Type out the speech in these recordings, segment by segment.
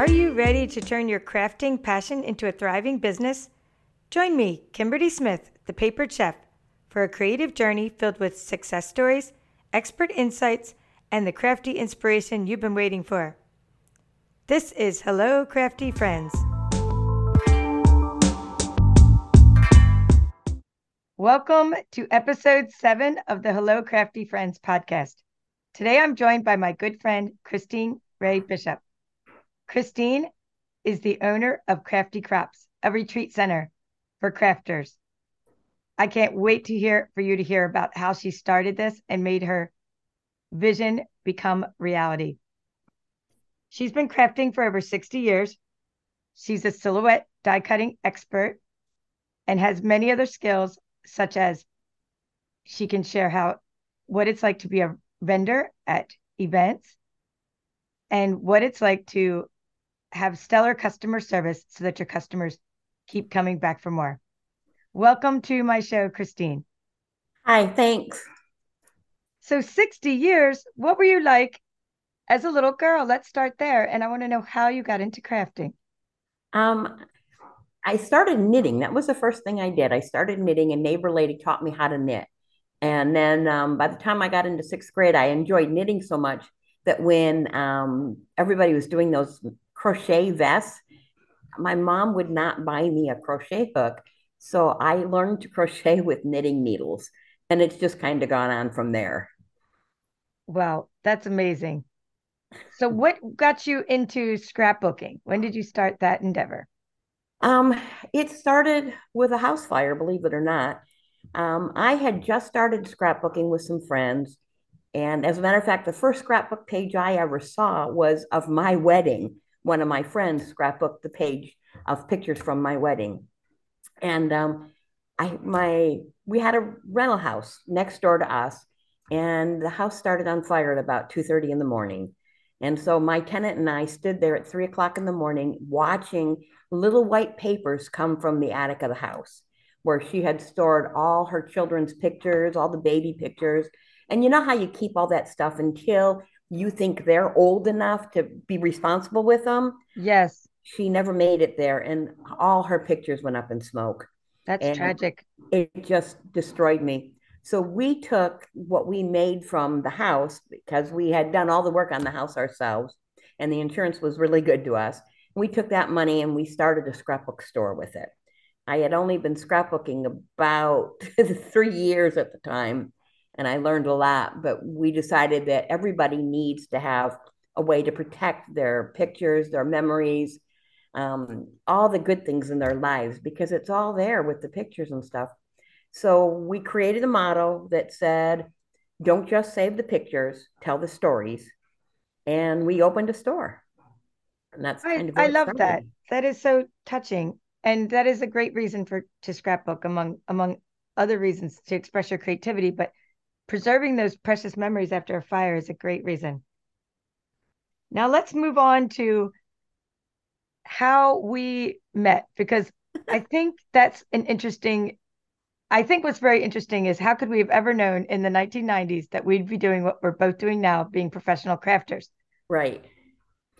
Are you ready to turn your crafting passion into a thriving business? Join me, Kimberly Smith, the Papered Chef, for a creative journey filled with success stories, expert insights, and the crafty inspiration you've been waiting for. This is Hello, Crafty Friends. Welcome to episode seven of the Hello, Crafty Friends podcast. Today I'm joined by my good friend, Christine RaeBishop. Christine is the owner of Crafty Crops, a retreat center for crafters. I can't wait to hear for you to hear about how she started this and made her vision become reality. She's been crafting for over 60 years. She's a silhouette die cutting expert and has many other skills, such as she can share how what it's like to be a vendor at events and what it's like to have stellar customer service so that your customers keep coming back for more. Welcome to my show, Christine. Hi, thanks. So, 60 years, what were you like as a little girl? Let's start there. And I want to know how you got into crafting. Um, I started knitting. That was the first thing I did. I started knitting, and neighbor lady taught me how to knit. And then um, by the time I got into sixth grade, I enjoyed knitting so much that when um, everybody was doing those crochet vests, my mom would not buy me a crochet hook. So I learned to crochet with knitting needles. And it's just kind of gone on from there. Wow, that's amazing. So, what got you into scrapbooking? When did you start that endeavor? Um, it started with a house fire, believe it or not. Um, I had just started scrapbooking with some friends. And as a matter of fact, the first scrapbook page I ever saw was of my wedding one of my friends scrapbooked the page of pictures from my wedding. And um, I my we had a rental house next door to us, and the house started on fire at about 2:30 in the morning. And so my tenant and I stood there at three o'clock in the morning watching little white papers come from the attic of the house where she had stored all her children's pictures, all the baby pictures. And you know how you keep all that stuff until you think they're old enough to be responsible with them. Yes. She never made it there, and all her pictures went up in smoke. That's and tragic. It just destroyed me. So we took what we made from the house because we had done all the work on the house ourselves, and the insurance was really good to us. We took that money and we started a scrapbook store with it. I had only been scrapbooking about three years at the time and I learned a lot. But we decided that everybody needs to have a way to protect their pictures, their memories, um, all the good things in their lives because it's all there with the pictures and stuff. So we created a model that said, don't just save the pictures, tell the stories. And we opened a store. And that's kind I, of I love started. that. That is so touching. And that is a great reason for to scrapbook among among other reasons to express your creativity. But preserving those precious memories after a fire is a great reason. Now let's move on to how we met because I think that's an interesting I think what's very interesting is how could we have ever known in the 1990s that we'd be doing what we're both doing now, being professional crafters. Right.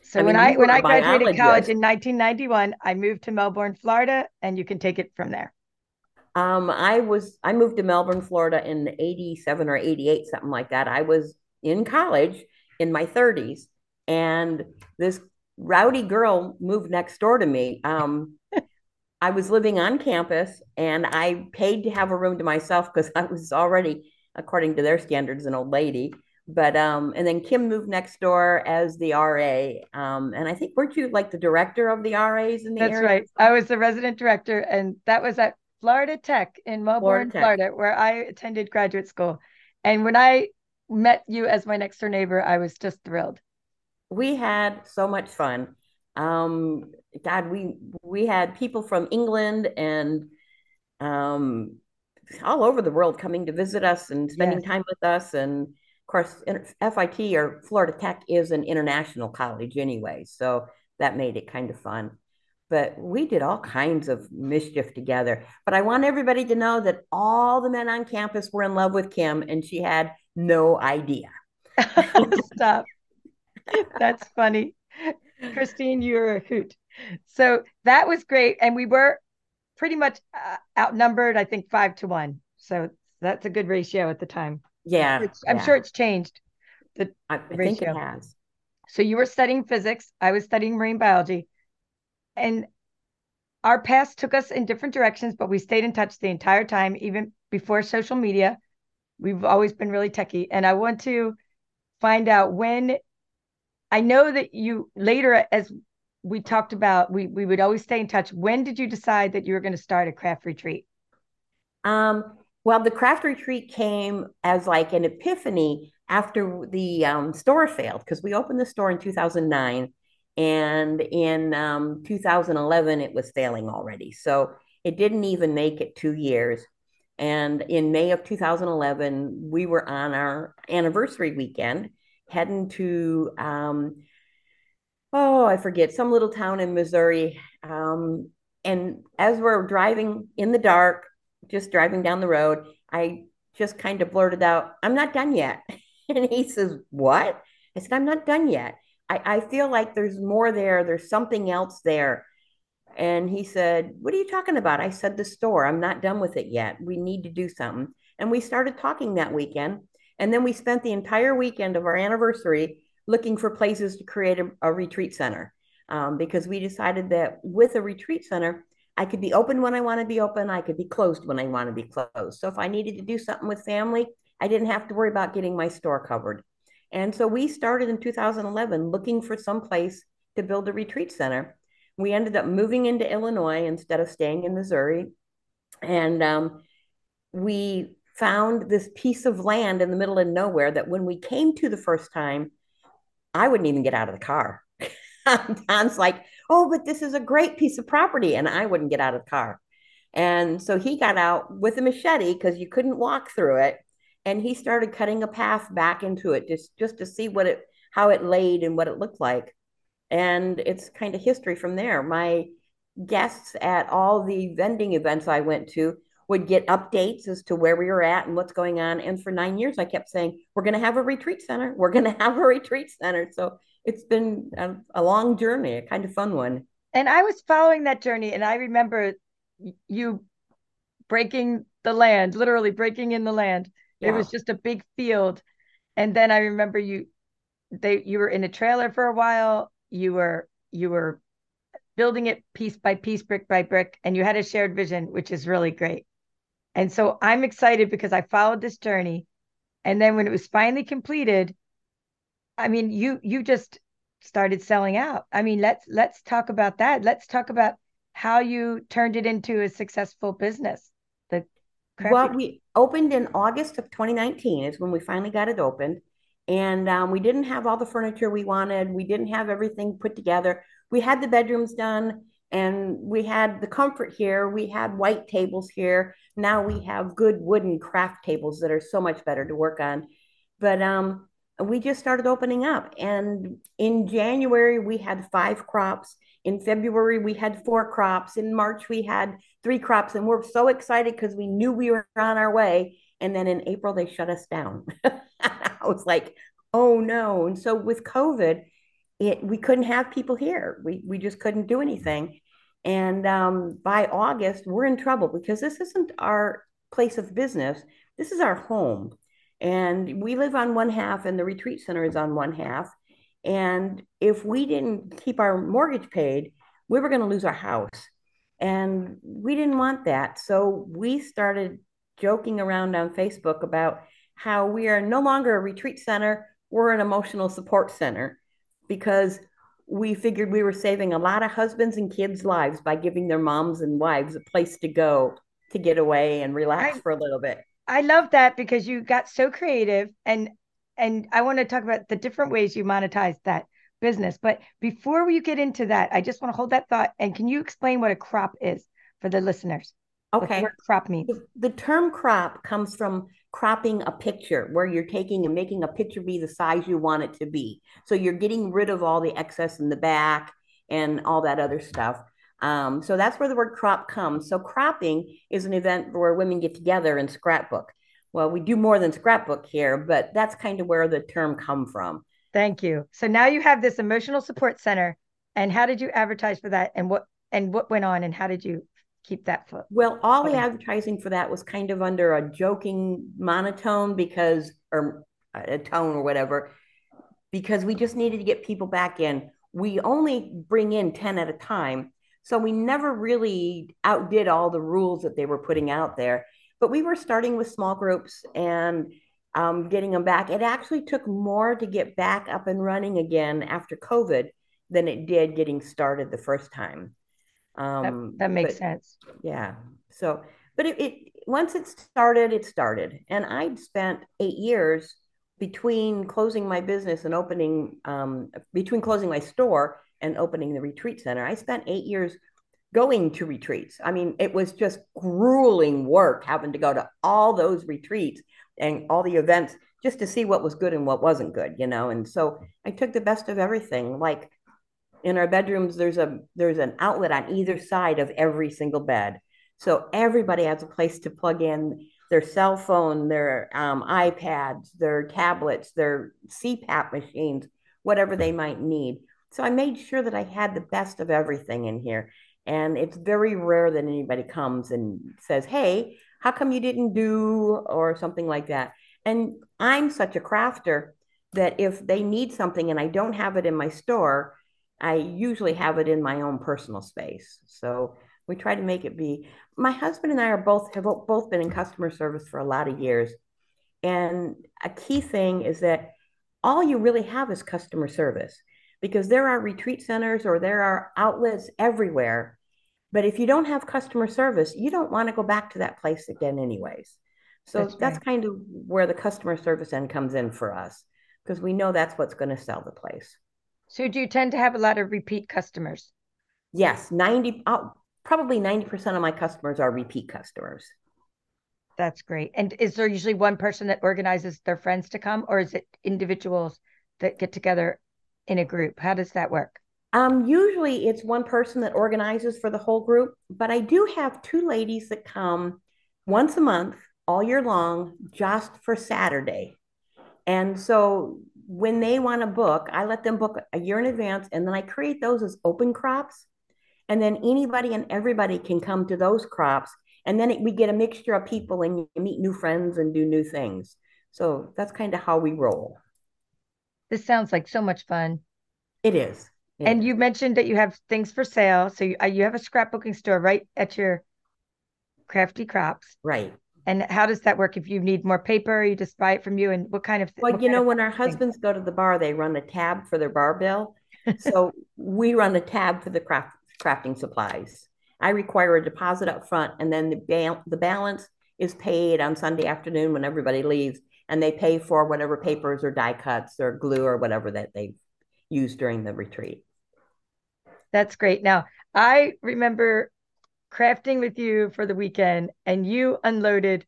So I when I when I graduated college in 1991, I moved to Melbourne, Florida, and you can take it from there. Um, I was I moved to Melbourne, Florida in 87 or 88, something like that. I was in college in my 30s, and this rowdy girl moved next door to me. Um, I was living on campus and I paid to have a room to myself because I was already, according to their standards, an old lady. But um, and then Kim moved next door as the RA. Um, and I think weren't you like the director of the RAs in the That's area? right. I was the resident director, and that was at Florida Tech in Melbourne, Florida, Florida, where I attended graduate school. And when I met you as my next door neighbor, I was just thrilled. We had so much fun. Um, God, we we had people from England and um, all over the world coming to visit us and spending yes. time with us. And of course, FIT or Florida Tech is an international college anyway, so that made it kind of fun but we did all kinds of mischief together. But I want everybody to know that all the men on campus were in love with Kim and she had no idea. Stop. That's funny. Christine, you're a hoot. So that was great. And we were pretty much uh, outnumbered, I think five to one. So that's a good ratio at the time. Yeah. I'm, sure it's, I'm yeah. sure it's changed. The, I, I think it has. So you were studying physics. I was studying marine biology. And our paths took us in different directions, but we stayed in touch the entire time, even before social media. We've always been really techie. And I want to find out when I know that you later, as we talked about, we, we would always stay in touch. When did you decide that you were going to start a craft retreat? Um, well, the craft retreat came as like an epiphany after the um, store failed because we opened the store in 2009 and in um, 2011 it was failing already. So it didn't even make it two years. And in may of 2011 we were on our anniversary weekend heading to um, oh i forget some little town in missouri. Um, and as we're driving in the dark just driving down the road i just kind of blurted out i'm not done yet. And he says what? I said i'm not done yet I, I feel like there's more there. There's something else there. And he said, What are you talking about? I said, The store. I'm not done with it yet. We need to do something. And we started talking that weekend. And then we spent the entire weekend of our anniversary looking for places to create a, a retreat center um, because we decided that with a retreat center, I could be open when I want to be open. I could be closed when I want to be closed. So if I needed to do something with family, I didn't have to worry about getting my store covered. And so we started in 2011 looking for some place to build a retreat center. We ended up moving into Illinois instead of staying in Missouri. And um, we found this piece of land in the middle of nowhere that when we came to the first time, I wouldn't even get out of the car. Don's like, oh, but this is a great piece of property. And I wouldn't get out of the car. And so he got out with a machete because you couldn't walk through it and he started cutting a path back into it just just to see what it how it laid and what it looked like. And it's kind of history from there. My guests at all the vending events i went to would get updates as to where we were at and what's going on. And for nine years i kept saying we're going to have a retreat center. We're going to have a retreat center. So it's been a, a long journey a kind of fun one. And i was following that journey and i remember you breaking the land literally breaking in the land yeah. It was just a big field. And then I remember you they you were in a trailer for a while. You were you were building it piece by piece, brick by brick, and you had a shared vision, which is really great. And so I'm excited because I followed this journey. And then when it was finally completed, I mean, you you just started selling out. I mean, let's let's talk about that. Let's talk about how you turned it into a successful business. The well, we opened in August of 2019 is when we finally got it opened. And um, we didn't have all the furniture we wanted. We didn't have everything put together. We had the bedrooms done and we had the comfort here. We had white tables here. Now we have good wooden craft tables that are so much better to work on. But um, we just started opening up. And in January, we had five crops. In February, we had four crops. In March, we had three crops. And we're so excited because we knew we were on our way. And then in April, they shut us down. I was like, oh no. And so with COVID, it, we couldn't have people here. We, we just couldn't do anything. And um, by August, we're in trouble because this isn't our place of business. This is our home. And we live on one half, and the retreat center is on one half. And if we didn't keep our mortgage paid, we were going to lose our house. And we didn't want that. So we started joking around on Facebook about how we are no longer a retreat center, we're an emotional support center because we figured we were saving a lot of husbands and kids' lives by giving their moms and wives a place to go to get away and relax I, for a little bit. I love that because you got so creative and and I want to talk about the different ways you monetize that business. But before we get into that, I just want to hold that thought. And can you explain what a crop is for the listeners? Okay. What crop means? The, the, term crop comes from cropping a picture where you're taking and making a picture be the size you want it to be. So you're getting rid of all the excess in the back and all that other stuff. Um, so that's where the word crop comes. So cropping is an event where women get together and scrapbook well, we do more than scrapbook here, but that's kind of where the term come from. Thank you. So now you have this emotional support center And how did you advertise for that? And what and what went on and how did you keep that foot? Well, all the advertising for that was kind of under a joking monotone because or a tone or whatever because we just needed to get people back in. We only bring in 10 at a time. So we never really outdid all the rules that they were putting out there. But we were starting with small groups and um, getting them back. It actually took more to get back up and running again after COVID than it did getting started the first time. Um, that, that makes but, sense. Yeah. So, but it, it once it started, it started, and I'd spent eight years between closing my business and opening, um, between closing my store and opening the retreat center. I spent eight years going to retreats. I mean, it was just grueling work having to go to all those retreats and all the events just to see what was good and what wasn't good, you know. And so I took the best of everything. Like in our bedrooms, there's a there's an outlet on either side of every single bed. So everybody has a place to plug in their cell phone, their um, iPads, their tablets, their CPAP machines, whatever they might need. So I made sure that I had the best of everything in here. And it's very rare that anybody comes and says, Hey, how come you didn't do or something like that? And I'm such a crafter that if they need something and I don't have it in my store, I usually have it in my own personal space. So we try to make it be. My husband and I are both have both been in customer service for a lot of years. And a key thing is that all you really have is customer service because there are retreat centers or there are outlets everywhere but if you don't have customer service, you don't want to go back to that place again, anyways. So that's, that's kind of where the customer service end comes in for us because we know that's what's going to sell the place. So do you tend to have a lot of repeat customers? Yes, 90 uh, probably 90% of my customers are repeat customers. That's great. And is there usually one person that organizes their friends to come or is it individuals that get together in a group? How does that work? Um, usually it's one person that organizes for the whole group, but I do have two ladies that come once a month, all year long, just for Saturday. And so when they want to book, I let them book a year in advance, and then I create those as open crops. And then anybody and everybody can come to those crops. And then it, we get a mixture of people and you meet new friends and do new things. So that's kind of how we roll. This sounds like so much fun. It is. And you mentioned that you have things for sale. So you, uh, you have a scrapbooking store right at your crafty crops. Right. And how does that work? If you need more paper, you just buy it from you. And what kind of? Well, you know, when our husbands go to the bar, they run a tab for their bar bill. so we run a tab for the craft crafting supplies. I require a deposit up front, and then the ba- the balance is paid on Sunday afternoon when everybody leaves, and they pay for whatever papers or die cuts or glue or whatever that they use during the retreat. That's great. Now, I remember crafting with you for the weekend and you unloaded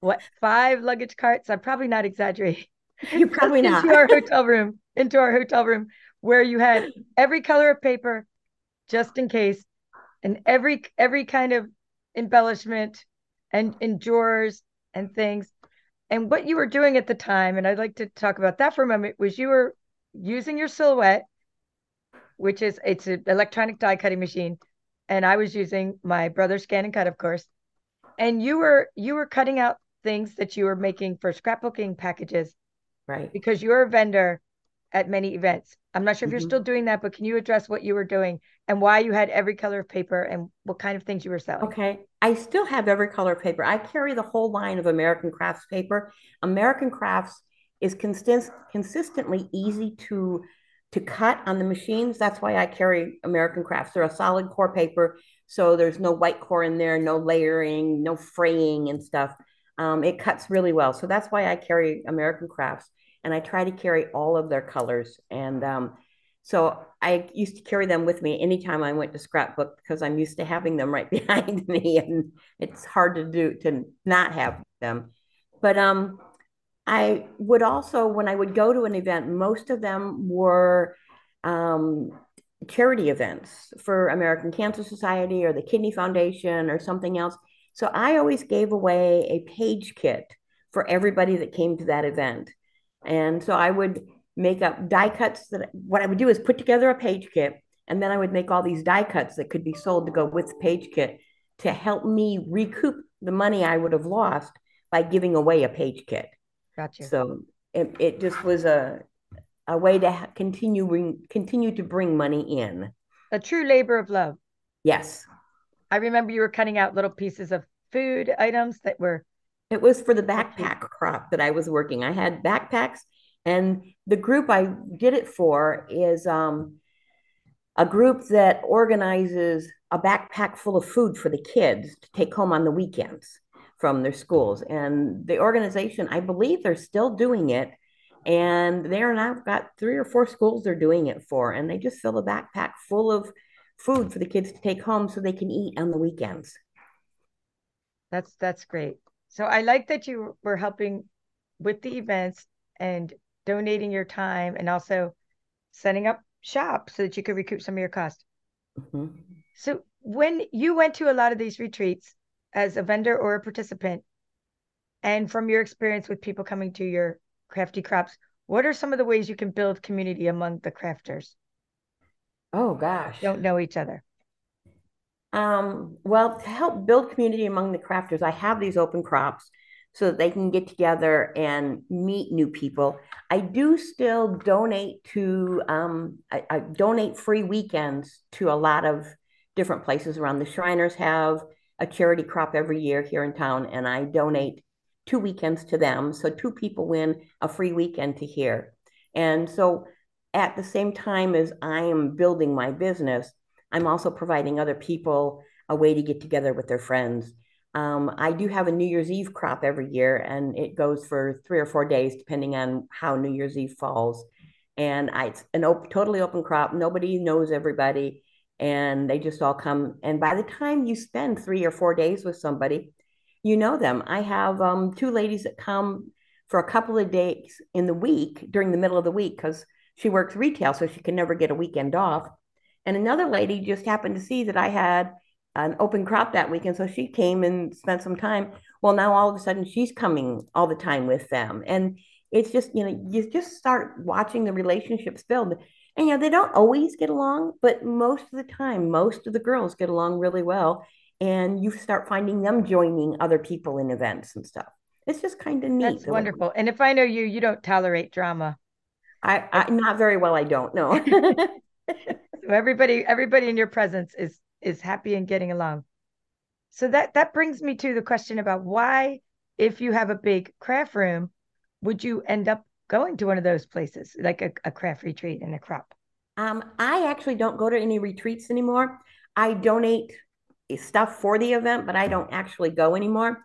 what five luggage carts? I'm probably not exaggerating. You're probably not. into our hotel room, into our hotel room where you had every color of paper just in case and every every kind of embellishment and in drawers and things. And what you were doing at the time, and I'd like to talk about that for a moment, was you were using your silhouette which is it's an electronic die cutting machine, and I was using my brother's scan and cut, of course. And you were you were cutting out things that you were making for scrapbooking packages, right? Because you're a vendor at many events. I'm not sure if mm-hmm. you're still doing that, but can you address what you were doing and why you had every color of paper and what kind of things you were selling? Okay. I still have every color of paper. I carry the whole line of American Crafts paper. American Crafts is consist- consistently easy to to cut on the machines. That's why I carry American Crafts. They're a solid core paper, so there's no white core in there, no layering, no fraying and stuff. Um, it cuts really well. So that's why I carry American Crafts, and I try to carry all of their colors. And um, so I used to carry them with me anytime I went to scrapbook because I'm used to having them right behind me, and it's hard to do to not have them. But um, I would also, when I would go to an event, most of them were um, charity events for American Cancer Society or the Kidney Foundation or something else. So I always gave away a page kit for everybody that came to that event. And so I would make up die cuts that what I would do is put together a page kit, And then I would make all these die cuts that could be sold to go with the page kit to help me recoup the money I would have lost by giving away a page kit. Gotcha. So it, it just was a a way to continue bring, continue to bring money in. A true labor of love. Yes. I remember you were cutting out little pieces of food items that were. It was for the backpack crop that I was working. I had backpacks, and the group I did it for is um, a group that organizes a backpack full of food for the kids to take home on the weekends from their schools. And the organization, I believe they're still doing it. And they're now got three or four schools they're doing it for. And they just fill a backpack full of food for the kids to take home so they can eat on the weekends. That's that's great. So I like that you were helping with the events and donating your time and also setting up shop so that you could recoup some of your cost. Mm-hmm. So when you went to a lot of these retreats as a vendor or a participant, and from your experience with people coming to your crafty crops, what are some of the ways you can build community among the crafters? Oh gosh. Don't know each other. Um, well, to help build community among the crafters, I have these open crops so that they can get together and meet new people. I do still donate to um, I, I, donate free weekends to a lot of different places around. The Shriners have a charity crop every year here in town, and I donate two weekends to them. So two people win a free weekend to here. And so at the same time as I am building my business, I'm also providing other people a way to get together with their friends. Um, I do have a New Year's Eve crop every year, and it goes for three or four days, depending on how New Year's Eve falls. And I, it's an op- totally open crop. Nobody knows everybody, and they just all come. And by the time you spend three or four days with somebody, you know them. I have um, two ladies that come for a couple of days in the week during the middle of the week because she works retail, so she can never get a weekend off. And another lady just happened to see that I had an open crop that weekend. So she came and spent some time. Well, now all of a sudden she's coming all the time with them. And it's just, you know, you just start watching the relationships build. And, you know, they don't always get along, but most of the time, most of the girls get along really well. And you start finding them joining other people in events and stuff. It's just kind of neat. That's wonderful. And if I know you, you don't tolerate drama. I, I not very well. I don't know. so everybody, everybody in your presence is is happy and getting along. So that that brings me to the question about why, if you have a big craft room, would you end up going to one of those places, like a, a craft retreat and a crop? Um, I actually don't go to any retreats anymore. I donate stuff for the event, but I don't actually go anymore.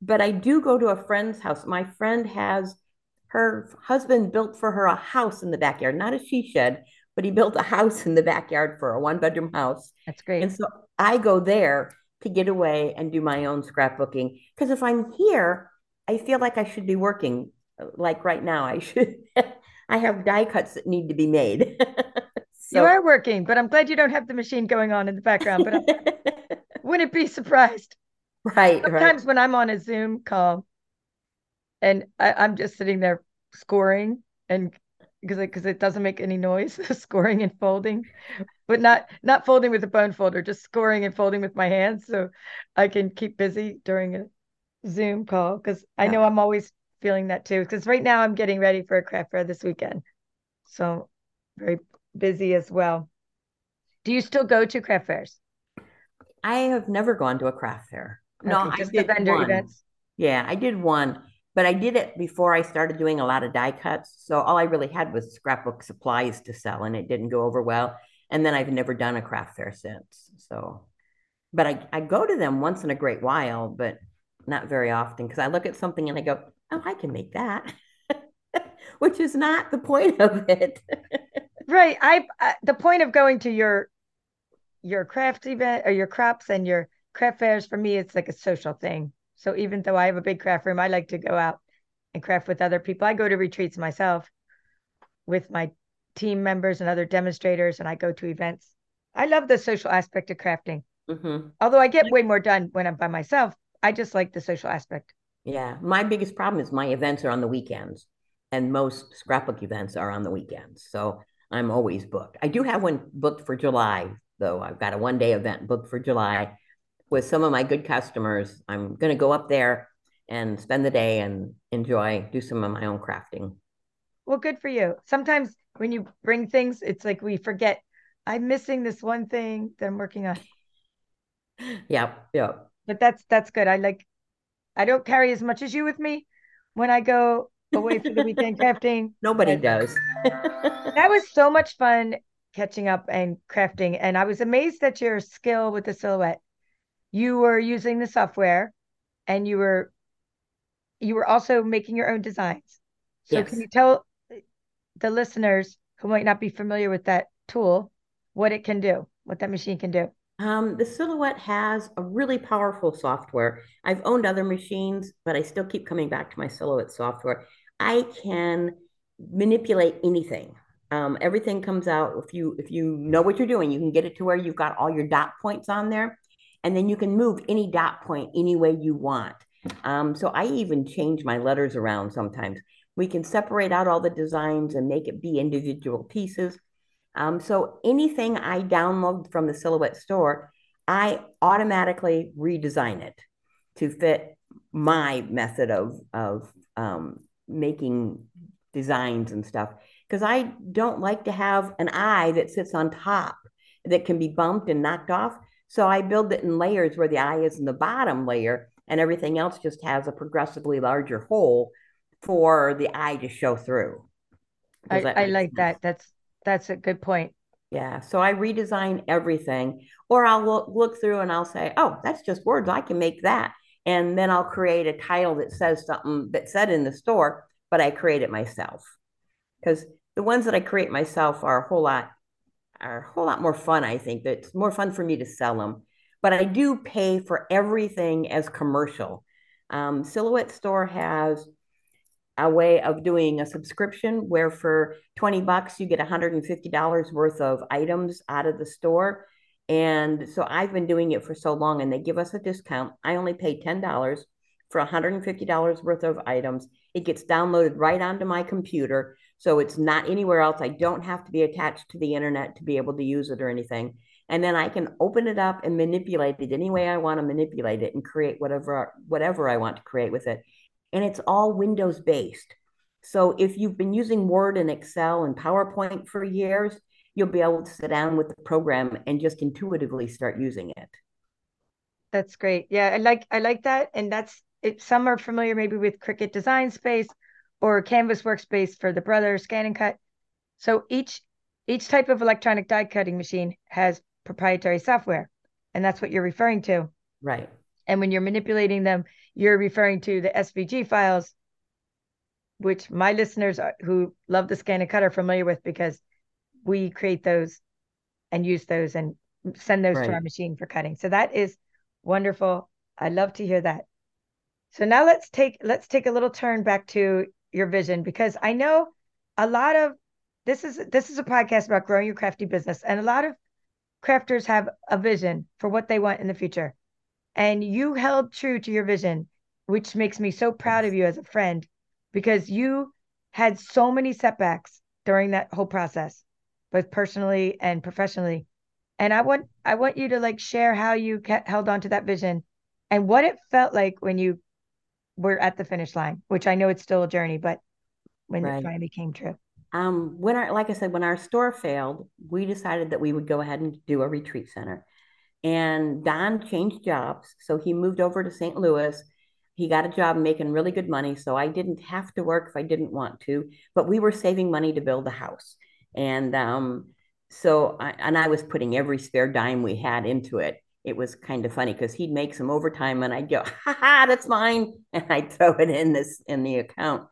But I do go to a friend's house. My friend has her husband built for her a house in the backyard, not a she shed, but he built a house in the backyard for a one bedroom house. That's great. And so I go there to get away and do my own scrapbooking. Because if I'm here, I feel like I should be working. Like right now, I should. I have die cuts that need to be made. so, you are working, but I'm glad you don't have the machine going on in the background. But I wouldn't be surprised. Right. Sometimes right. when I'm on a Zoom call and I, I'm just sitting there scoring and because it, because it doesn't make any noise scoring and folding but not not folding with a bone folder just scoring and folding with my hands so i can keep busy during a zoom call because i know i'm always feeling that too because right now i'm getting ready for a craft fair this weekend so very busy as well do you still go to craft fairs i have never gone to a craft fair okay, no just I did vendor one. events yeah i did one but I did it before I started doing a lot of die cuts. So all I really had was scrapbook supplies to sell, and it didn't go over well. And then I've never done a craft fair since. So, but I, I go to them once in a great while, but not very often because I look at something and I go, oh, I can make that, which is not the point of it. right. I, uh, the point of going to your, your craft event or your crops and your craft fairs for me, it's like a social thing. So even though I have a big craft room, I like to go out and craft with other people. I go to retreats myself with my team members and other demonstrators, and I go to events. I love the social aspect of crafting. Mm-hmm. Although I get way more done when I'm by myself, I just like the social aspect. Yeah. My biggest problem is my events are on the weekends, and most scrapbook events are on the weekends. So I'm always booked. I do have one booked for July, though. I've got a one day event booked for July with some of my good customers. I'm going to go up there and spend the day and enjoy, do some of my own crafting. Well, good for you. Sometimes when you bring things, it's like we forget I'm missing this one thing that I'm working on. Yeah, yeah. But that's that's good. I like I don't carry as much as you with me when I go away for the weekend crafting. Nobody does. that was so much fun catching up and crafting. And I was amazed at your skill with the silhouette. You were using the software and you were you were also making your own designs. So yes. can you tell the listeners who might not be familiar with that tool what it can do, what that machine can do? Um, the Silhouette has a really powerful software. I've owned other machines, but I still keep coming back to my Silhouette software. I can manipulate anything. Um, everything comes out if you if you know what you're doing, you can get it to where you've got all your dot points on there, and then you can move any dot point any way you want. Um, so I even change my letters around sometimes. We can separate out all the designs and make it be individual pieces. Um, so anything I download from the Silhouette store, I automatically redesign it to fit my method of of um, making designs and stuff. Because I don't like to have an eye that sits on top that can be bumped and knocked off. So I build it in layers where the eye is in the bottom layer and everything else just has a progressively larger hole for the eye to show through. I, I like sense? that. That's that's a good point. Yeah. So I redesign everything, or I'll look, look through and I'll say, oh, that's just words. I can make that. And then I'll create a title that says something that said in the store, but I create it myself. Because the ones that I create myself are a whole lot are a whole lot more fun, I think. It's more fun for me to sell them. But I do pay for everything as commercial. Um, Silhouette Store has a way of doing a subscription where for 20 bucks you get $150 worth of items out of the store. And so i've been doing it for so long and they give us a discount. I only pay $10 for $150 worth of items. It gets downloaded right onto my computer. So it's not anywhere else. I don't have to be attached to the internet to be able to use it or anything. And then i can open it up and manipulate it any way i want to manipulate it and create whatever whatever i want to create with it and it's all Windows based. So if you've been using Word and Excel and PowerPoint for years, you'll be able to sit down with the program and just intuitively start using it. That's great. Yeah, I like I like that, and that's it. Some are familiar maybe with Cricut Design Space or Canvas Workspace for the Brother Scan and Cut. So each each type of electronic die cutting machine has proprietary software, and that's what you're referring to. Right. And when you're manipulating them, you're referring to the SVG files, which my listeners are, who love the scan and cut are familiar with because we create those and use those and send those right. to our machine for cutting. So that is wonderful. I love to hear that. So now let's take let's take a little turn back to your vision because I know a lot of this is this is a podcast about growing your crafty business and a lot of crafters have a vision for what they want in the future and you held true to your vision, which makes me so proud of you as a friend because you had so many setbacks during that whole process, both personally and professionally. And I want I want you to like share how you kept, held on to that vision and what it felt like when you were at the finish line, which I know it's still a journey, but when right. it finally came true. Um, when our, like I said, when our store failed, we decided that we would go ahead and do a retreat center. And Don changed jobs. So he moved over to St. Louis. He got a job making really good money. So I didn't have to work if I didn't want to, but we were saving money to build a house. And um, so, I, and I was putting every spare dime we had into it. It was kind of funny because he'd make some overtime and I'd go, ha ha, that's mine. And I'd throw it in this in the account.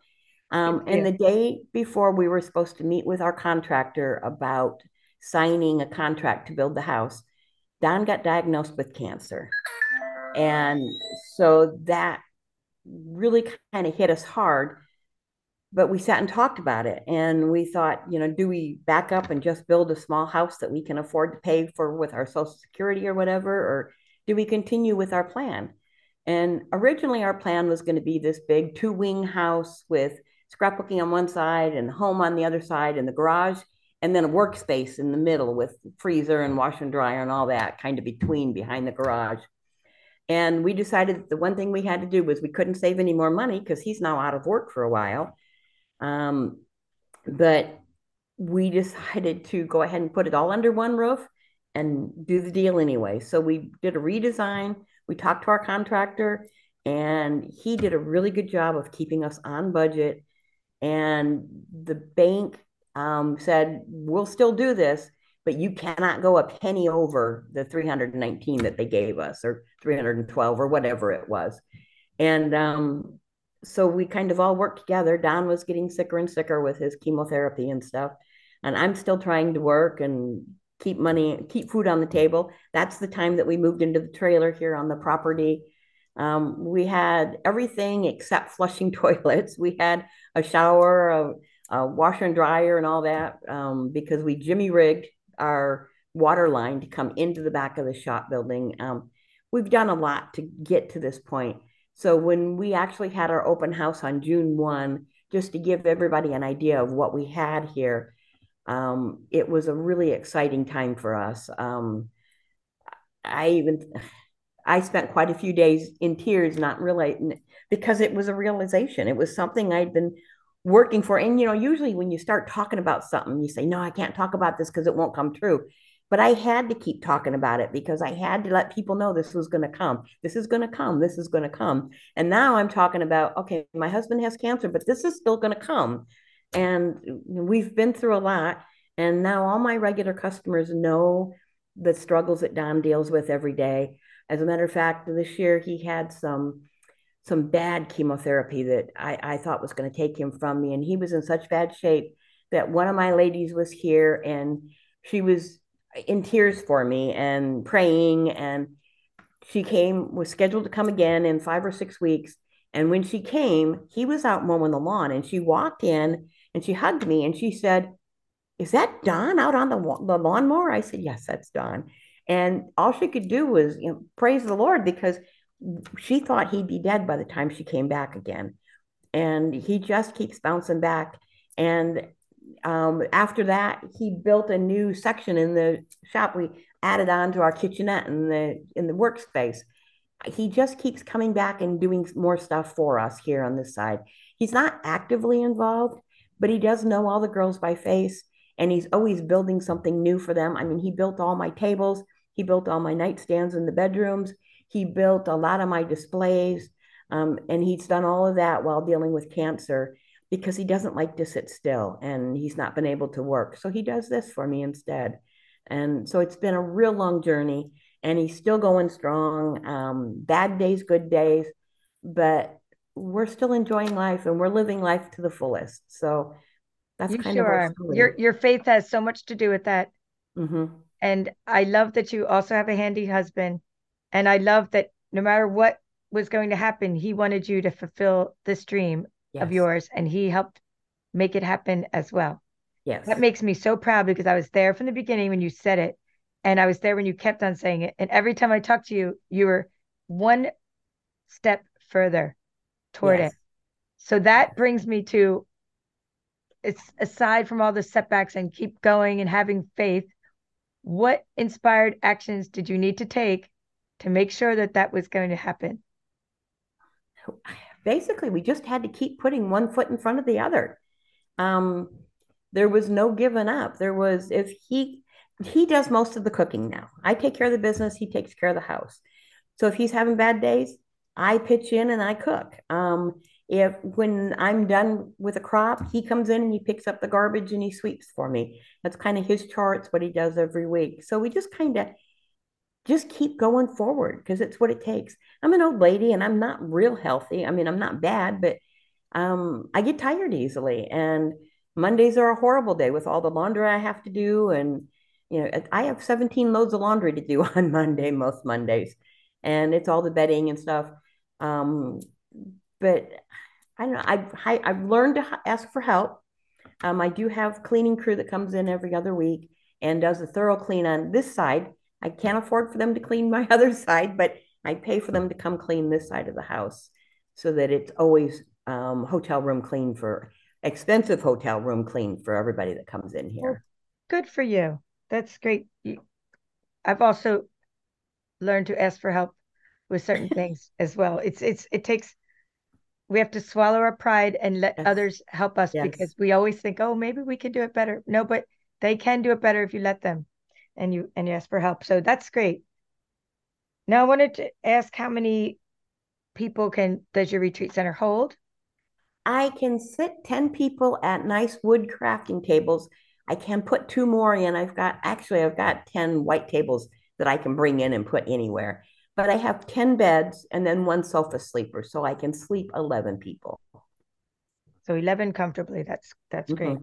Um, and the day before we were supposed to meet with our contractor about signing a contract to build the house, Don got diagnosed with cancer. And so that really kind of hit us hard. But we sat and talked about it. And we thought, you know, do we back up and just build a small house that we can afford to pay for with our Social Security or whatever? Or do we continue with our plan? And originally, our plan was going to be this big two wing house with scrapbooking on one side and home on the other side and the garage and then a workspace in the middle with freezer and washer and dryer and all that kind of between behind the garage. And we decided the one thing we had to do was we couldn't save any more money because he's now out of work for a while. Um, but we decided to go ahead and put it all under one roof and do the deal anyway. So we did a redesign. We talked to our contractor, and he did a really good job of keeping us on budget. And the bank um, said, We'll still do this, but you cannot go a penny over the 319 that they gave us, or 312, or whatever it was. And um, so we kind of all worked together. Don was getting sicker and sicker with his chemotherapy and stuff. And I'm still trying to work and keep money, keep food on the table. That's the time that we moved into the trailer here on the property. Um, we had everything except flushing toilets. We had a shower, a washer and dryer, and all that um, because we jimmy rigged our water line to come into the back of the shop building. Um, we've done a lot to get to this point. So when we actually had our open house on June 1, just to give everybody an idea of what we had here, um, it was a really exciting time for us. Um, I even I spent quite a few days in tears, not really because it was a realization. It was something I'd been working for. And you know, usually when you start talking about something, you say, "No, I can't talk about this because it won't come true." But I had to keep talking about it because I had to let people know this was going to come. This is going to come. This is going to come. And now I'm talking about, okay, my husband has cancer, but this is still going to come. And we've been through a lot. And now all my regular customers know the struggles that Don deals with every day. As a matter of fact, this year he had some some bad chemotherapy that I, I thought was going to take him from me. And he was in such bad shape that one of my ladies was here and she was uh, in tears for me and praying. And she came, was scheduled to come again in five or six weeks. And when she came, he was out mowing the lawn and she walked in and she hugged me and she said, Is that Don out on the, the lawnmower? I said, Yes, that's Don. And all she could do was you know, praise the Lord because she thought he'd be dead by the time she came back again. And he just keeps bouncing back. And um, after that, he built a new section in the shop. We added on to our kitchenette in the in the workspace. He just keeps coming back and doing more stuff for us here on this side. He's not actively involved, but he does know all the girls by face, and he's always building something new for them. I mean, he built all my tables, he built all my nightstands in the bedrooms, he built a lot of my displays, um, and he's done all of that while dealing with cancer because he doesn't like to sit still and he's not been able to work. So he does this for me instead. And so it's been a real long journey and he's still going strong. Um, bad days, good days, but we're still enjoying life and we're living life to the fullest. So that's you kind sure of your your faith has so much to do with that. Mm-hmm. And I love that you also have a handy husband. And I love that no matter what was going to happen, he wanted you to fulfill this dream yes. of yours and he helped make it happen as well. Yes. That makes me so proud because I was there from the beginning when you said it and I was there when you kept on saying it and every time I talked to you you were one step further toward yes. it. So that brings me to it's aside from all the setbacks and keep going and having faith what inspired actions did you need to take to make sure that that was going to happen basically we just had to keep putting one foot in front of the other. Um, there was no giving up. There was if he he does most of the cooking now. I take care of the business. He takes care of the house. So if he's having bad days, I pitch in and I cook. Um, if when I'm done with a crop, he comes in and he picks up the garbage and he sweeps for me. That's kind of his charts, what he does every week. So we just kind of just keep going forward because it's what it takes. I'm an old lady and I'm not real healthy. I mean, I'm not bad, but um, I get tired easily. And Mondays are a horrible day with all the laundry I have to do. And, you know, I have 17 loads of laundry to do on Monday, most Mondays. And it's all the bedding and stuff. Um, but I don't know. I've, I've learned to ask for help. Um, I do have cleaning crew that comes in every other week and does a thorough clean on this side I can't afford for them to clean my other side, but I pay for them to come clean this side of the house so that it's always um, hotel room clean for expensive hotel room clean for everybody that comes in here. Good for you. That's great. I've also learned to ask for help with certain things as well. It's it's it takes we have to swallow our pride and let Yes. others help us Yes. because we always think, oh, maybe we can do it better. No, but they can do it better if you let them and you and you ask for help. So that's great. Now I wanted to ask how many people can does your retreat center hold? I can sit 10 people at nice wood crafting tables. I can put two more in. I've got actually I've got 10 white tables that I can bring in and put anywhere. But I have 10 beds and then one sofa sleeper, so I can sleep 11 people. So 11 comfortably. That's that's mm-hmm. great.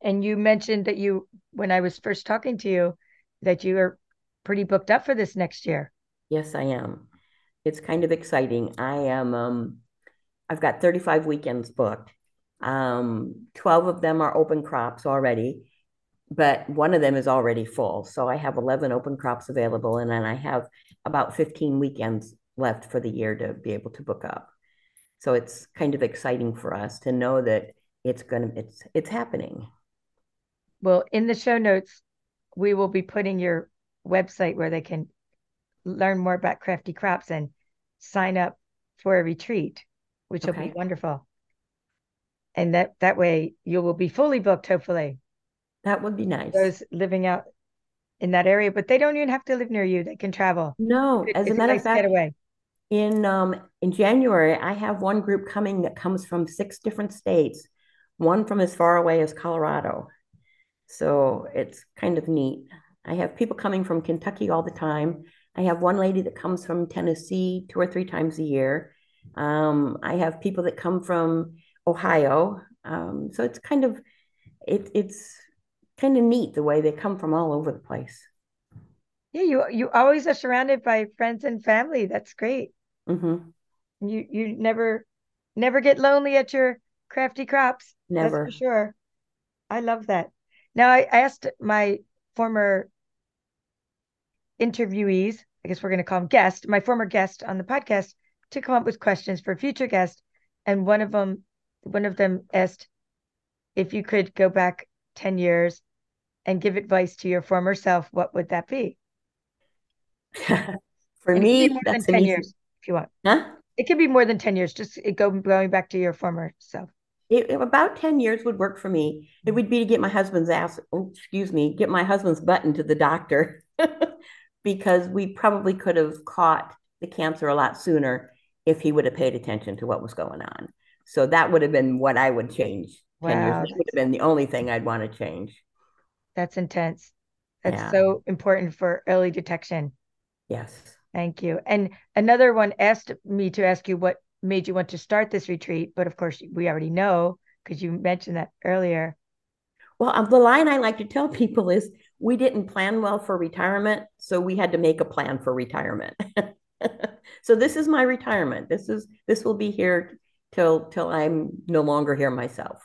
And you mentioned that you when I was first talking to you that you are pretty booked up for this next year. Yes, I am. It's kind of exciting. I am um I've got 35 weekends booked. Um 12 of them are open crops already, but one of them is already full. So I have 11 open crops available and then I have about 15 weekends left for the year to be able to book up. So it's kind of exciting for us to know that it's going to it's it's happening. Well, in the show notes, we will be putting your website where they can learn more about crafty crops and sign up for a retreat, which will be wonderful. And that that way you will be fully booked, hopefully. That would be nice. Those living out in that area, but they don't even have to live near you. They can travel. No, It- as a a matter of nice fact, getaway. in um in January, I have one group coming that comes from six different states, one from as far away as Colorado. So it's kind of neat. I have people coming from Kentucky all the time. I have one lady that comes from Tennessee two or three times a year. Um, I have people that come from Ohio. Um, so it's kind of it, it's kind of neat the way they come from all over the place. Yeah, you you always are surrounded by friends and family. That's great. hmm You you never never get lonely at your crafty crops. That's Never. for sure. I love that. Now I asked my former interviewees, I guess we're going to call them guests, my former guest on the podcast to come up with questions for future guests. And one of them, one of them asked if you could go back 10 years and give advice to your former self, what would that be? For And it can be me, more that's an 10 easy, years if you want. huh? It could be more than 10 years, just go going back to your former self. It, it- about 10 years would work for me. It would be to get my husband's ass, oh, excuse me, get my husband's button to the doctor because we probably could have caught the cancer a lot sooner if he would have paid attention to what was going on. So that would have been what I would change 10 years. Wow, That would have been the only thing I'd want to change. That's intense. That's Yeah. so important for early detection. Yes. Thank you. And another one asked me to ask you what made you want to start this retreat, but of course we already know because you mentioned that earlier. Well, um, the line I like to tell people is we didn't plan well for retirement, so we had to make a plan for retirement. so this is my retirement. This is this will be here till till I'm no longer here myself.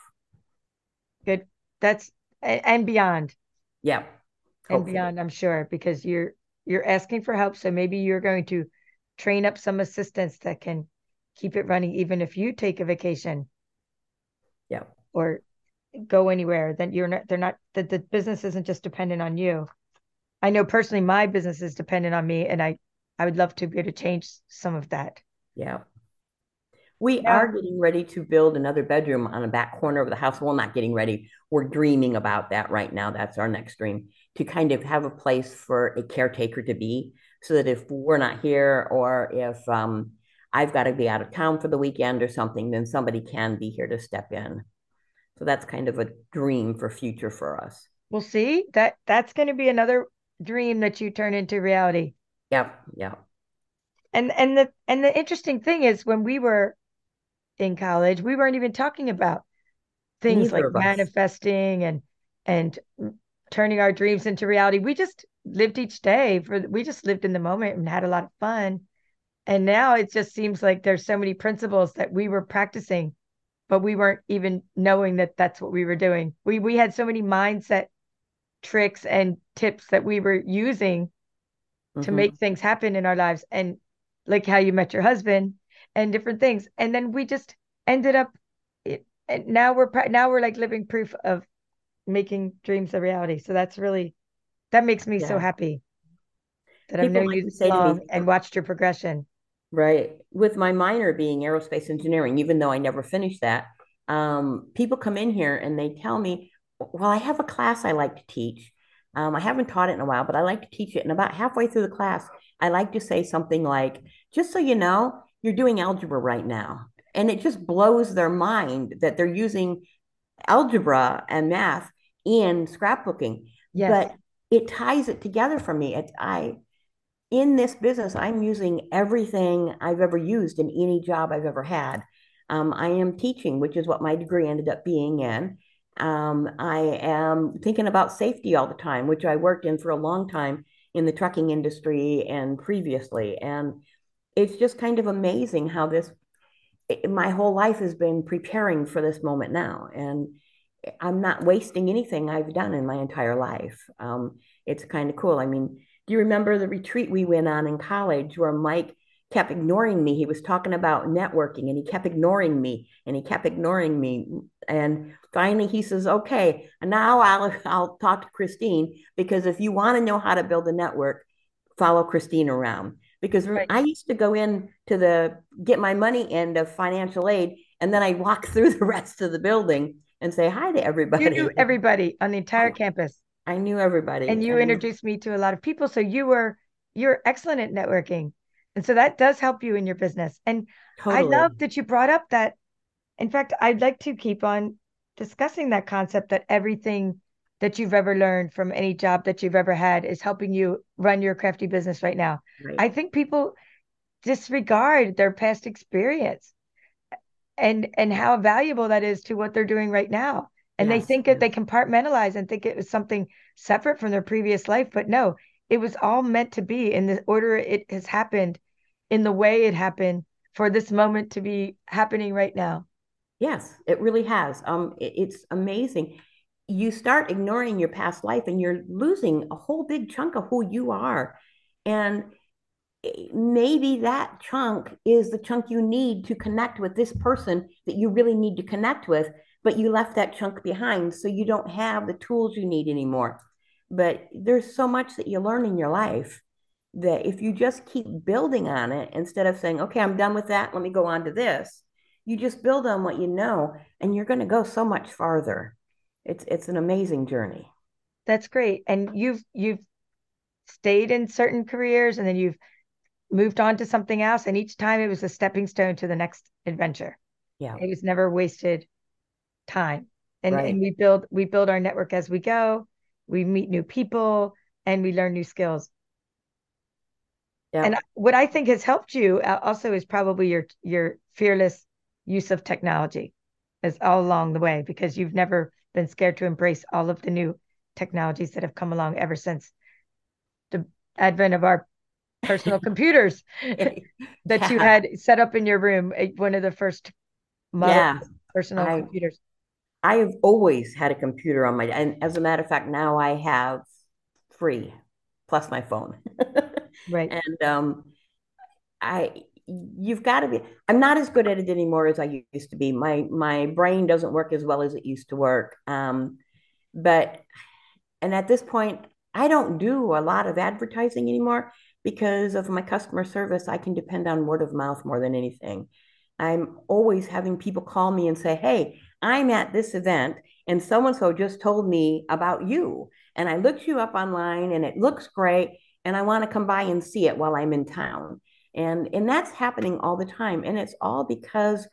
Good. That's and beyond Yeah. and Hopefully. beyond, I'm sure, because you're you're asking for help. So maybe you're going to train up some assistants that can keep it running, even if you take a vacation Yeah. or go anywhere, then you're not they're not that the business isn't just dependent on you. I know personally my business is dependent on me and I I would love to be able to change some of that. Yeah. We Now- are getting ready to build another bedroom on a back corner of the house. Well, not getting ready. We're dreaming about that right now. That's our next dream to kind of have a place for a caretaker to be so that if we're not here or if um, I've got to be out of town for the weekend or something, then somebody can be here to step in. So that's kind of a dream for future for us. We'll see. That that's going to be another dream that you turn into reality. Yep. Yep. And and the and the interesting thing is when we were in college, we weren't even talking about things Neither like manifesting and and turning our dreams into reality. We just lived each day for we just lived in the moment and had a lot of fun. And now it just seems like there's so many principles that we were practicing, but we weren't even knowing that that's what we were doing. We we had so many mindset tricks and tips that we were using to Mhm. make things happen in our lives and like how you met your husband and different things and then we just ended up it, and now we're now we're like living proof of making dreams a reality. So that's really that makes me yeah. so happy that People I've known like you so long and watched your progression. Right. With my minor being aerospace engineering, even though I never finished that, um, people come in here and they tell me, well, I have a class I like to teach. Um, I haven't taught it in a while, but I like to teach it. And about halfway through the class, I like to say something like, just so you know, you're doing algebra right now. And it just blows their mind that they're using algebra and math in scrapbooking. Yes. But it ties it together for me. It, I in this business, I'm using everything I've ever used in any job I've ever had. Um, I am teaching, which is what my degree ended up being in. Um, I am thinking about safety all the time, which I worked in for a long time in the trucking industry and previously. And it's just kind of amazing how this, it, my whole life has been preparing for this moment now. And I'm not wasting anything I've done in my entire life. Um, it's kind of cool. I mean, do you remember the retreat we went on in college where Mike kept ignoring me? He was talking about networking and he kept ignoring me and he kept ignoring me. And finally he says, okay, now I'll, I'll talk to Christine because if you want to know how to build a network, follow Christine around. Because right. I used to go in to the get my money end of financial aid and then I'd walk through the rest of the building and say hi to everybody. You knew everybody on the entire oh. campus. I knew everybody. And you introduced me to a lot of people. So you were you're excellent at networking. And so that does help you in your business. And totally. I love that you brought up that. In fact, I'd like to keep on discussing that concept that everything that you've ever learned from any job that you've ever had is helping you run your crafty business right now. Right. I think people disregard their past experience and and how valuable that is to what they're doing right now and yes, they think that they compartmentalize and think it was something separate from their previous life but no it was all meant to be in the order it has happened in the way it happened for this moment to be happening right now. Yes it really has. Um it, it's amazing. You start ignoring your past life and you're losing a whole big chunk of who you are. And eh, maybe that chunk is the chunk you need to connect with this person that you really need to connect with but you left that chunk behind. So you don't have the tools you need anymore. But there's so much that you learn in your life that if you just keep building on it instead of saying, okay, I'm done with that, let me go on to this, you just build on what you know and you're going to go so much farther. It's it's an amazing journey. That's great. And you've you've stayed in certain careers and then you've moved on to something else and each time it was a stepping stone to the next adventure. Yeah. It was never wasted time and, right. and we build we build our network as we go we meet new people and we learn new skills yeah. and what i think has helped you uh, also is probably your your fearless use of technology is all along the way because you've never been scared to embrace all of the new technologies that have come along ever since the advent of our personal computers that yeah. you had set up in your room eh, one of the first yeah. personal I, computers I have always had a computer on my, and as a matter of fact, now I have three plus my phone. right. And um, I, you've got to be. I'm not as good at it anymore as I used to be. My my brain doesn't work as well as it used to work. Um, but, and at this point, I don't do a lot of advertising anymore because of my customer service. I can depend on word of mouth more than anything. I'm always having people call me and say, Hey, I'm at this event and so and so just told me about you. And I looked you up online and it looks great. And I want to come by and see it while I'm in town. And, and that's happening all the time. And it's all because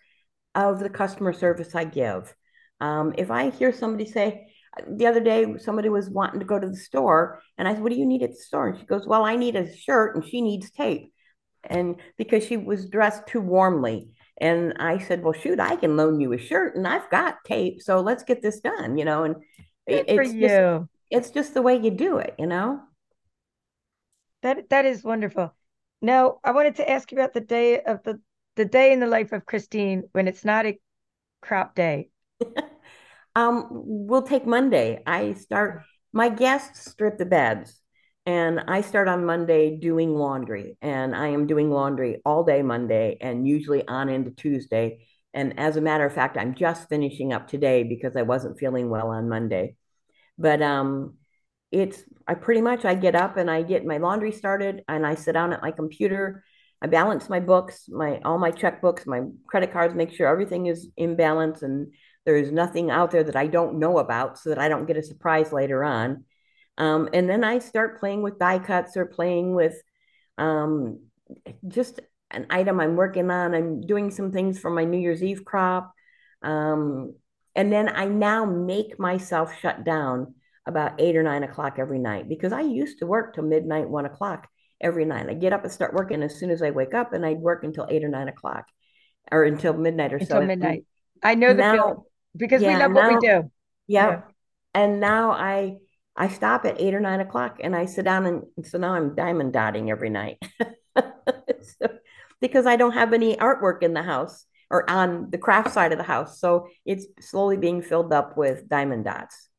of the customer service I give. Um, if I hear somebody say, the other day somebody was wanting to go to the store and I said, What do you need at the store? And she goes, Well, I need a shirt and she needs tape. And because she was dressed too warmly. And I said, well, shoot, I can loan you a shirt and I've got tape. So let's get this done, you know, and Good it's just, it's just the way you do it, you know? That, that is wonderful. Now I wanted to ask you about the day of the, the day in the life of Christine when it's not a crop day. um, we'll take Monday. I start, my guests strip the beds and I start on Monday doing laundry, and I am doing laundry all day Monday and usually on into Tuesday. And as a matter of fact, I'm just finishing up today because I wasn't feeling well on Monday. But um, it's I pretty much I get up and I get my laundry started and I sit down at my computer. I balance my books, my all my checkbooks, my credit cards, make sure everything is in balance and there's nothing out there that I don't know about so that I don't get a surprise later on. Um, and then I start playing with die cuts or playing with um, just an item I'm working on. I'm doing some things for my New Year's Eve crop. Um, and then I now make myself shut down about eight or nine o'clock every night because I used to work till midnight, one o'clock every night. I get up and start working as soon as I wake up, and I'd work until eight or nine o'clock or until midnight or until so. midnight. I know the now, because yeah, we love what we do. yeah. Yeah. And now I I stop at eight or nine o'clock and I sit down and so now I'm diamond dotting every night. So- because I don't have any artwork in the house or on the craft side of the house. So it's slowly being filled up with diamond dots.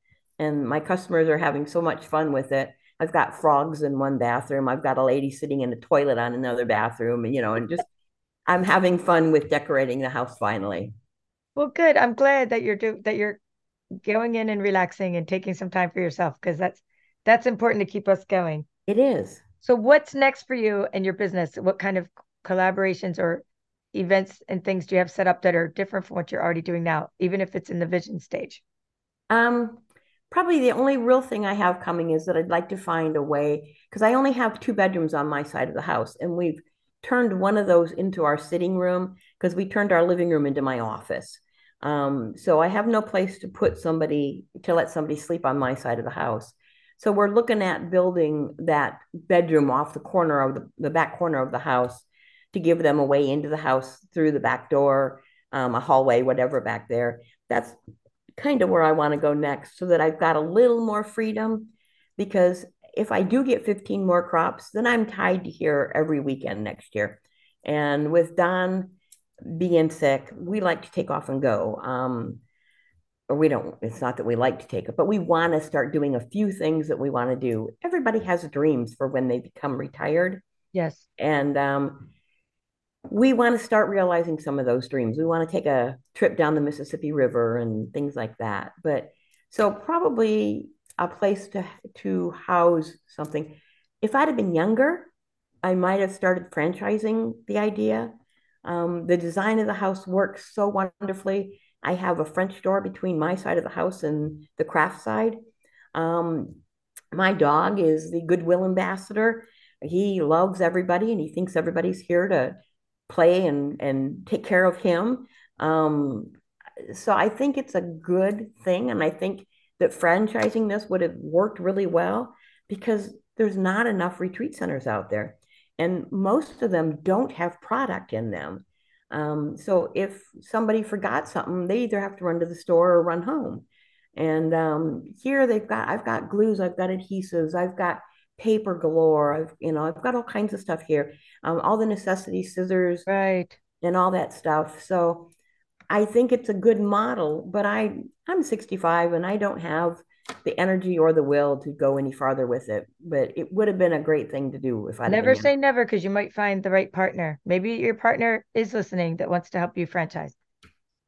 And my customers are having so much fun with it. I've got frogs in one bathroom. I've got a lady sitting in the toilet on another bathroom, you know, and just I'm having fun with decorating the house finally. Well, good. I'm glad that you're do that you're going in and relaxing and taking some time for yourself because that's that's important to keep us going. It is. So what's next for you and your business? What kind of collaborations or events and things do you have set up that are different from what you're already doing now, even if it's in the vision stage? Um, probably the only real thing I have coming is that I'd like to find a way because I only have two bedrooms on my side of the house, and we've turned one of those into our sitting room because we turned our living room into my office. Um, so I have no place to put somebody to let somebody sleep on my side of the house. So we're looking at building that bedroom off the corner of the, the back corner of the house to give them a way into the house through the back door, um, a hallway, whatever back there. That's kind of where I want to go next so that I've got a little more freedom because if I do get 15 more crops, then I'm tied to here every weekend next year. And with Don being sick, we like to take off and go. Um, or we don't, it's not that we like to take it, but we want to start doing a few things that we want to do. Everybody has dreams for when they become retired. Yes. And um, we want to start realizing some of those dreams. We want to take a trip down the Mississippi River and things like that. But so probably a place to to house something. If I'd have been younger, I might have started franchising the idea. Um, the design of the house works so wonderfully. I have a French door between my side of the house and the craft side. Um, my dog is the Goodwill ambassador. He loves everybody and he thinks everybody's here to play and and take care of him. Um, so I think it's a good thing, and I think that franchising this would have worked really well because there's not enough retreat centers out there, and most of them don't have product in them. Um, so if somebody forgot something, they either have to run to the store or run home. And um, here they've got I've got glues, I've got adhesives, I've got paper galore. I've you know I've got all kinds of stuff here, um, all the necessity scissors Right. and all that stuff. So I think it's a good model, but I I'm 65 and I don't have the energy or the will to go any farther with it. But it would have been a great thing to do if I Never say never because you might find the right partner. Maybe your partner is listening that wants to help you franchise.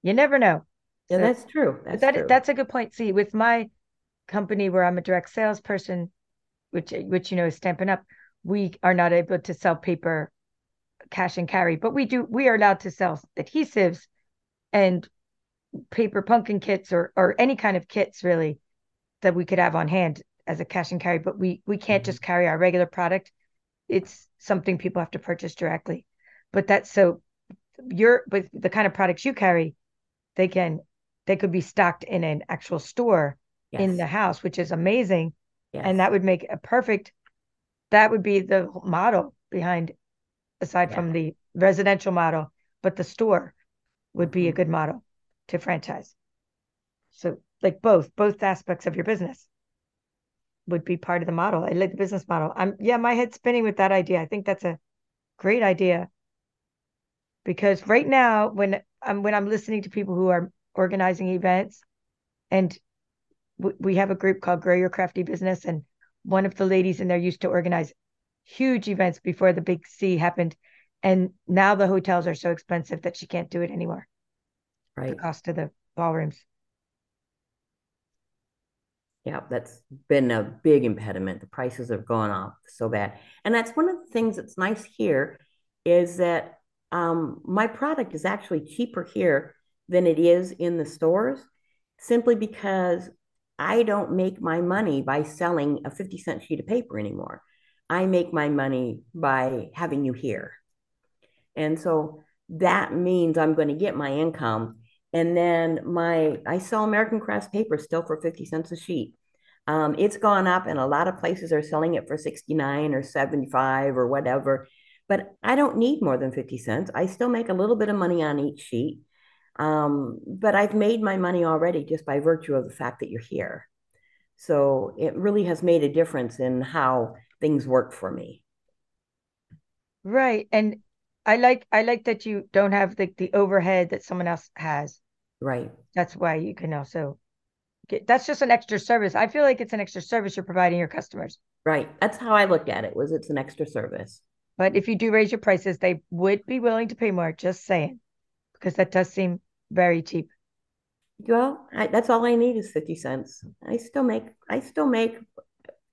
You never know. Yeah, So- that's true. That's that true. that's a good point. See, with my company where I'm a direct salesperson, which which you know is Stampin' Up, we are not able to sell paper cash and carry, but we do we are allowed to sell adhesives and paper pumpkin kits or or any kind of kits really that we could have on hand as a cash and carry, but we we can't Mhm. just carry our regular product. It's something people have to purchase directly. But that's so you're with the kind of products you carry, they can they could be stocked in an actual store in the house, which is amazing. yes. And that would make a perfect, that would be the model behind, aside Yeah. from the residential model, but the store would be a Mhm. good model to franchise. So like both, both aspects of your business would be part of the model. I like the business model. I'm, yeah, my head's spinning with that idea. I think that's a great idea. Because right now, when I'm, when I'm listening to people who are organizing events and w- we have a group called Grow Your Crafty Business, and one of the ladies in there used to organize huge events before the big C happened. And now the hotels are so expensive that she can't do it anymore. Right. The cost of the ballrooms. Yeah, that's been a big impediment. The prices have gone up so bad. And that's one of the things that's nice here is that um, my product is actually cheaper here than it is in the stores simply because I don't make my money by selling a 50 cent sheet of paper anymore. I make my money by having you here. And so that means I'm going to get my income. And then my I sell American Crafts paper still for 50 cents a sheet. Um, it's gone up, and a lot of places are selling it for 69 or 75 or whatever. But I don't need more than 50 cents. I still make a little bit of money on each sheet. Um, but I've made my money already just by virtue of the fact that you're here. So it really has made a difference in how things work for me. Right. And I like I like that you don't have the, the overhead that someone else has. Right. That's why you can also get that's just an extra service. I feel like it's an extra service you're providing your customers. Right. That's how I looked at it was it's an extra service. But if you do raise your prices, they would be willing to pay more, just saying. Because that does seem very cheap. Well, I, that's all I need is 50 cents. I still make I still make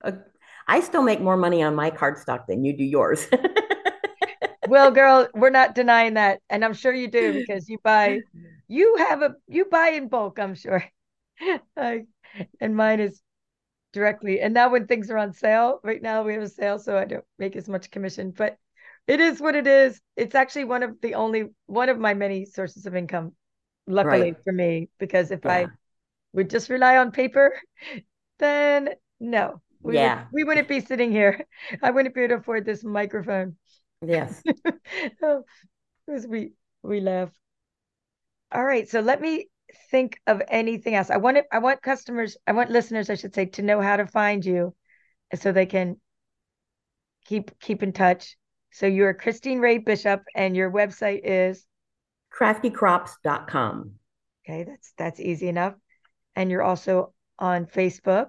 a I still make more money on my cardstock than you do yours. well, girl, we're not denying that, and I'm sure you do because you buy, you have a you buy in bulk. I'm sure, I, and mine is directly. And now when things are on sale, right now we have a sale, so I don't make as much commission, but it is what it is. It's actually one of the only one of my many sources of income, luckily right. for me, because if yeah. I would just rely on paper, then no, we yeah. Would, we wouldn't be sitting here. I wouldn't be able to afford this microphone. Yes. oh, we we laugh. All right. So let me think of anything else. I want it, I want customers, I want listeners, I should say, to know how to find you so they can keep keep in touch. So you're Christine RaeBishop and your website is craftycrops.com. Okay, that's that's easy enough. And you're also on Facebook.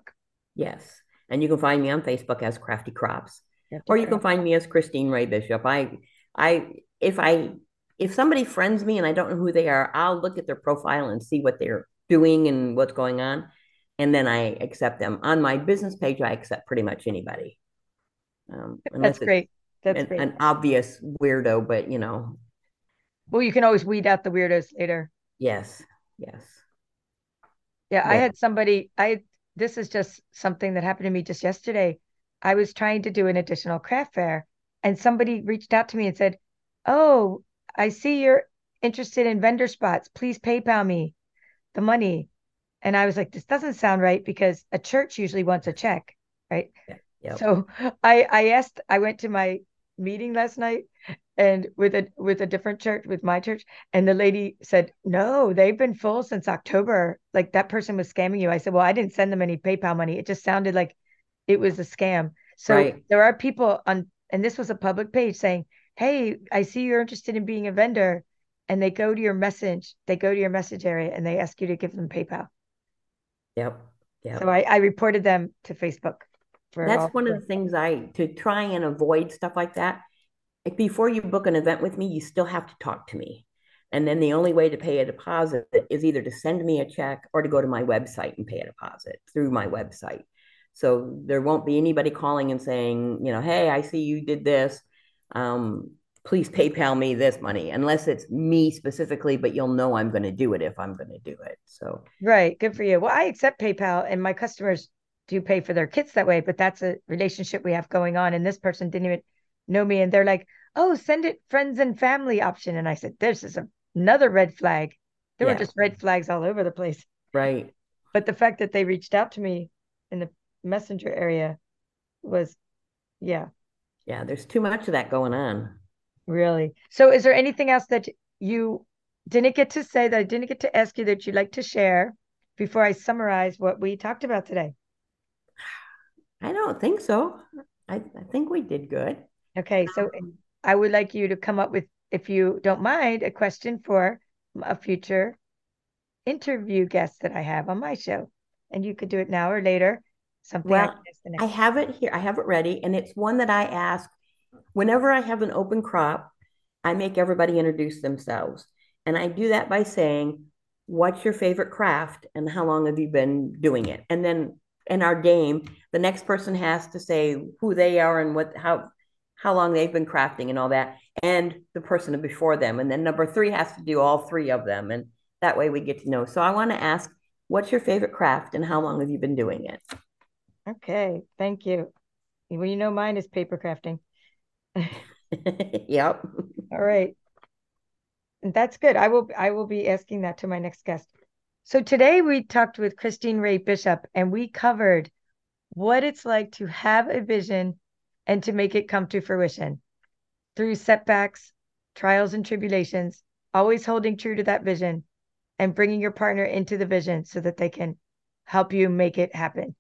Yes. And you can find me on Facebook as Crafty Crops. Or you can find me as Christine RaeBishop. I I if I if somebody friends me and I don't know who they are, I'll look at their profile and see what they're doing and what's going on. And then I accept them. On my business page, I accept pretty much anybody. Um, That's great. That's an, great. An obvious weirdo, but you know. Well, you can always weed out the weirdos later. Yes. Yes. Yeah, yeah. I had somebody, I this is just something that happened to me just yesterday. I was trying to do an additional craft fair and somebody reached out to me and said, Oh, I see you're interested in vendor spots. Please PayPal me the money. And I was like, this doesn't sound right because a church usually wants a check, right? Yeah. Yep. So I I asked, I went to my meeting last night and with a with a different church with my church and the lady said no they've been full since october like that person was scamming you i said well i didn't send them any paypal money it just sounded like it was a scam so right. there are people on and this was a public page saying hey i see you're interested in being a vendor and they go to your message they go to your message area and they ask you to give them paypal yep yeah so I, I reported them to facebook that's one of the things i to try and avoid stuff like that before you book an event with me, you still have to talk to me. And then the only way to pay a deposit is either to send me a check or to go to my website and pay a deposit through my website. So there won't be anybody calling and saying, you know, hey, I see you did this. Um, please PayPal me this money, unless it's me specifically, but you'll know I'm going to do it if I'm going to do it. So, right. Good for you. Well, I accept PayPal and my customers do pay for their kits that way, but that's a relationship we have going on. And this person didn't even know me and they're like, oh, send it friends and family option. And I said, this is a, another red flag. There yeah. were just red flags all over the place. Right. But the fact that they reached out to me in the messenger area was, yeah. Yeah, there's too much of that going on. Really. So is there anything else that you didn't get to say that I didn't get to ask you that you'd like to share before I summarize what we talked about today? I don't think so. I, I think we did good. Okay, so um, I would like you to come up with, if you don't mind, a question for a future interview guest that I have on my show. And you could do it now or later. Something well, I, I have it here. I have it ready. And it's one that I ask whenever I have an open crop, I make everybody introduce themselves. And I do that by saying, What's your favorite craft and how long have you been doing it? And then in our game, the next person has to say who they are and what how how long they've been crafting and all that, and the person before them. And then number three has to do all three of them. And that way we get to know. So I want to ask, what's your favorite craft and how long have you been doing it? Okay, thank you. Well, you know mine is paper crafting. yep. All right. That's good. I will I will be asking that to my next guest. So today we talked with Christine RaeBishop and we covered what it's like to have a vision and to make it come to fruition through setbacks, trials, and tribulations, always holding true to that vision and bringing your partner into the vision so that they can help you make it happen.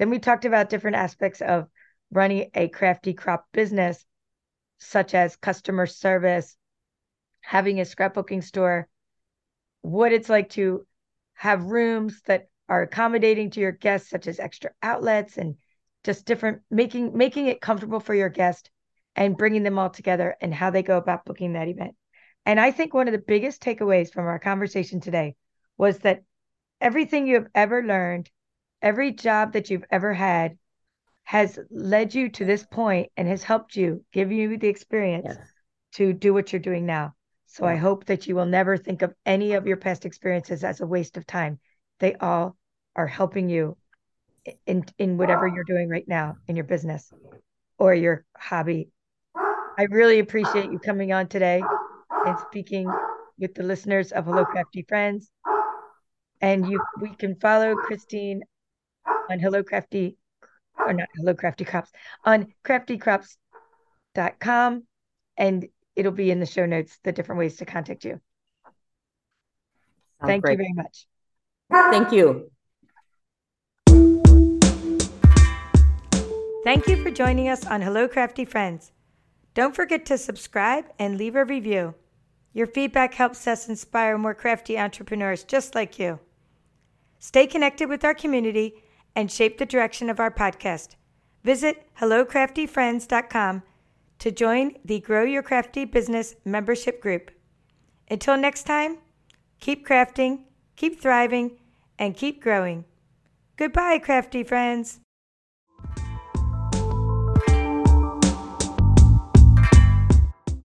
Then we talked about different aspects of running a crafty crop business, such as customer service, having a scrapbooking store, what it's like to have rooms that are accommodating to your guests, such as extra outlets and just different making making it comfortable for your guest and bringing them all together and how they go about booking that event. And I think one of the biggest takeaways from our conversation today was that everything you have ever learned, every job that you've ever had has led you to this point and has helped you give you the experience yes. to do what you're doing now. So yeah. I hope that you will never think of any of your past experiences as a waste of time. They all are helping you in in whatever you're doing right now in your business or your hobby. I really appreciate you coming on today and speaking with the listeners of Hello Crafty Friends. And you we can follow Christine on Hello Crafty or not Hello Crafty Crops on craftycrops.com and it'll be in the show notes, the different ways to contact you. Sounds Thank great. you very much. Thank you. Thank you for joining us on Hello Crafty Friends. Don't forget to subscribe and leave a review. Your feedback helps us inspire more crafty entrepreneurs just like you. Stay connected with our community and shape the direction of our podcast. Visit hellocraftyfriends.com to join the Grow Your Crafty Business membership group. Until next time, keep crafting, keep thriving, and keep growing. Goodbye, crafty friends.